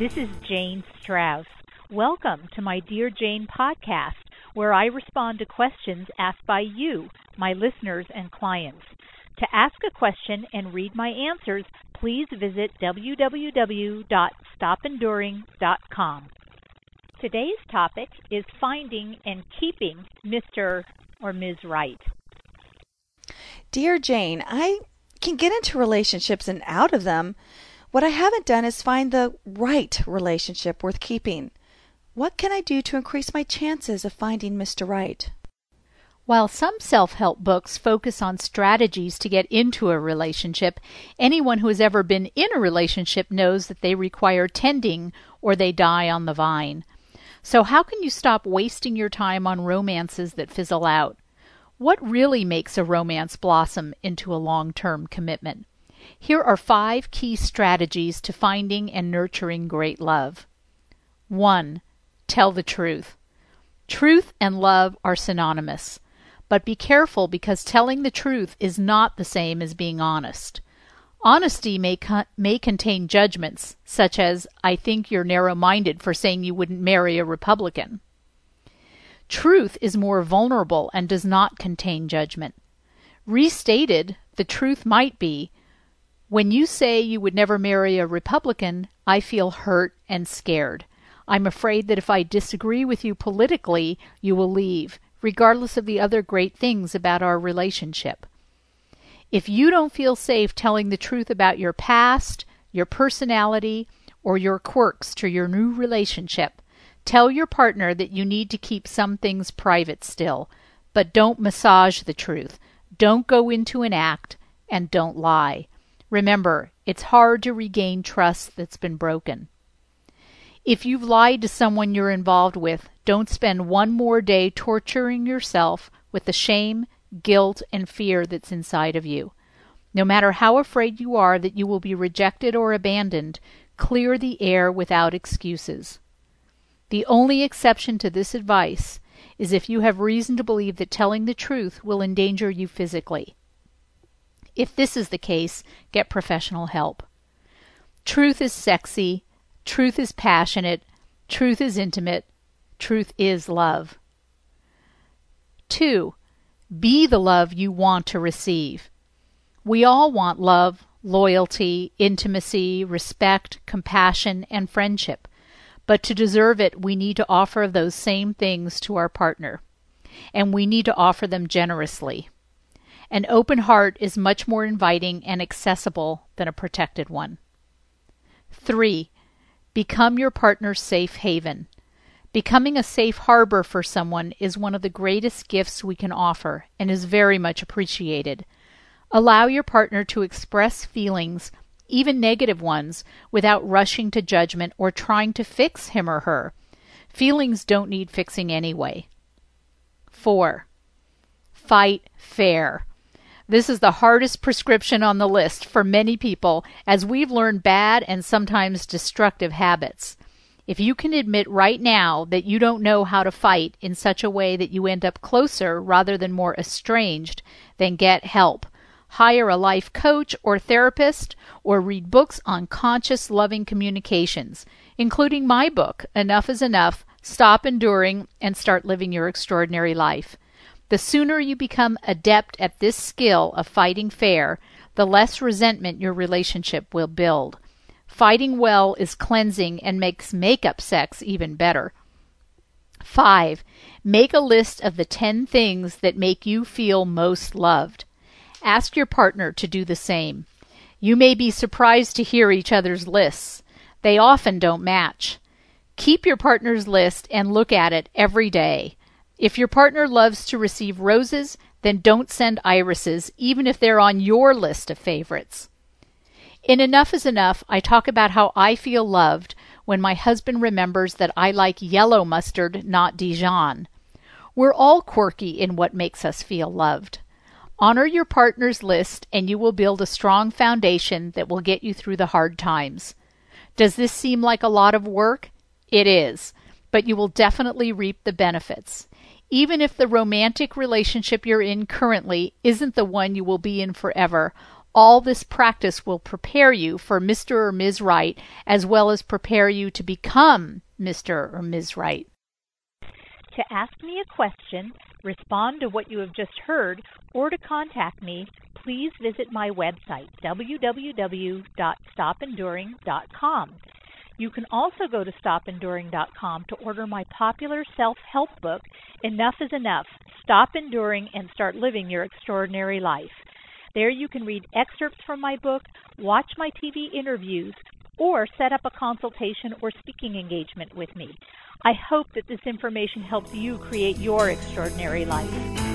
This is Jane Straus. Welcome to my Dear Jane podcast, where I respond to questions asked by you, my listeners and clients. To ask a question and read my answers, please visit www.stopenduring.com. Today's topic is finding and keeping Mr. or Ms. Right. Dear Jane, I can get into relationships and out of them. What I haven't done is find the right relationship worth keeping. What can I do to increase my chances of finding Mr. Right? While some self help books focus on strategies to get into a relationship, anyone who has ever been in a relationship knows that they require tending or they die on the vine. So, how can you stop wasting your time on romances that fizzle out? What really makes a romance blossom into a long term commitment? Here are five key strategies to finding and nurturing great love. 1. Tell the truth. Truth and love are synonymous. But be careful because telling the truth is not the same as being honest. Honesty may, co- may contain judgments, such as, I think you're narrow minded for saying you wouldn't marry a Republican. Truth is more vulnerable and does not contain judgment. Restated, the truth might be When you say you would never marry a Republican, I feel hurt and scared. I'm afraid that if I disagree with you politically, you will leave regardless of the other great things about our relationship. If you don't feel safe telling the truth about your past, your personality, or your quirks to your new relationship, tell your partner that you need to keep some things private still, but don't massage the truth. Don't go into an act and don't lie. Remember, it's hard to regain trust that's been broken. If you've lied to someone you're involved with, don't spend one more day torturing yourself with the shame, guilt, and fear that's inside of you. No matter how afraid you are that you will be rejected or abandoned, clear the air without excuses. The only exception to this advice is if you have reason to believe that telling the truth will endanger you physically. If this is the case, get professional help. Truth is sexy, truth is passionate, truth is intimate, Truth is love. 2. Be the love you want to receive. We all want love, loyalty, intimacy, respect, compassion, and friendship. But to deserve it, we need to offer those same things to our partner. And we need to offer them generously. An open heart is much more inviting and accessible than a protected one. 3. Become your partner's safe haven. Becoming a safe harbor for someone is one of the greatest gifts we can offer and is very much appreciated. Allow your partner to express feelings, even negative ones, without rushing to judgment or trying to fix him or her. Feelings don't need fixing anyway. 4. Fight fair. This is the hardest prescription on the list for many people as we've learned bad and sometimes destructive habits. If you can admit right now that you don't know how to fight in such a way that you end up closer rather than more estranged, then get help. Hire a life coach or therapist, or read books on conscious, loving communications, including my book, Enough is Enough Stop Enduring and Start Living Your Extraordinary Life. The sooner you become adept at this skill of fighting fair, the less resentment your relationship will build. Fighting well is cleansing and makes makeup sex even better. 5. Make a list of the 10 things that make you feel most loved. Ask your partner to do the same. You may be surprised to hear each other's lists. They often don't match. Keep your partner's list and look at it every day. If your partner loves to receive roses, then don't send irises, even if they're on your list of favorites. In Enough is Enough, I talk about how I feel loved when my husband remembers that I like yellow mustard, not Dijon. We're all quirky in what makes us feel loved. Honor your partner's list, and you will build a strong foundation that will get you through the hard times. Does this seem like a lot of work? It is, but you will definitely reap the benefits. Even if the romantic relationship you're in currently isn't the one you will be in forever, All this practice will prepare you for Mr. or Ms. Right as well as prepare you to become Mr. or Ms. Right. To ask me a question, respond to what you have just heard, or to contact me, please visit my website, www.stopenduring.com. You can also go to stopenduring.com to order my popular self help book, Enough is Enough Stop Enduring and Start Living Your Extraordinary Life. There you can read excerpts from my book, watch my TV interviews, or set up a consultation or speaking engagement with me. I hope that this information helps you create your extraordinary life.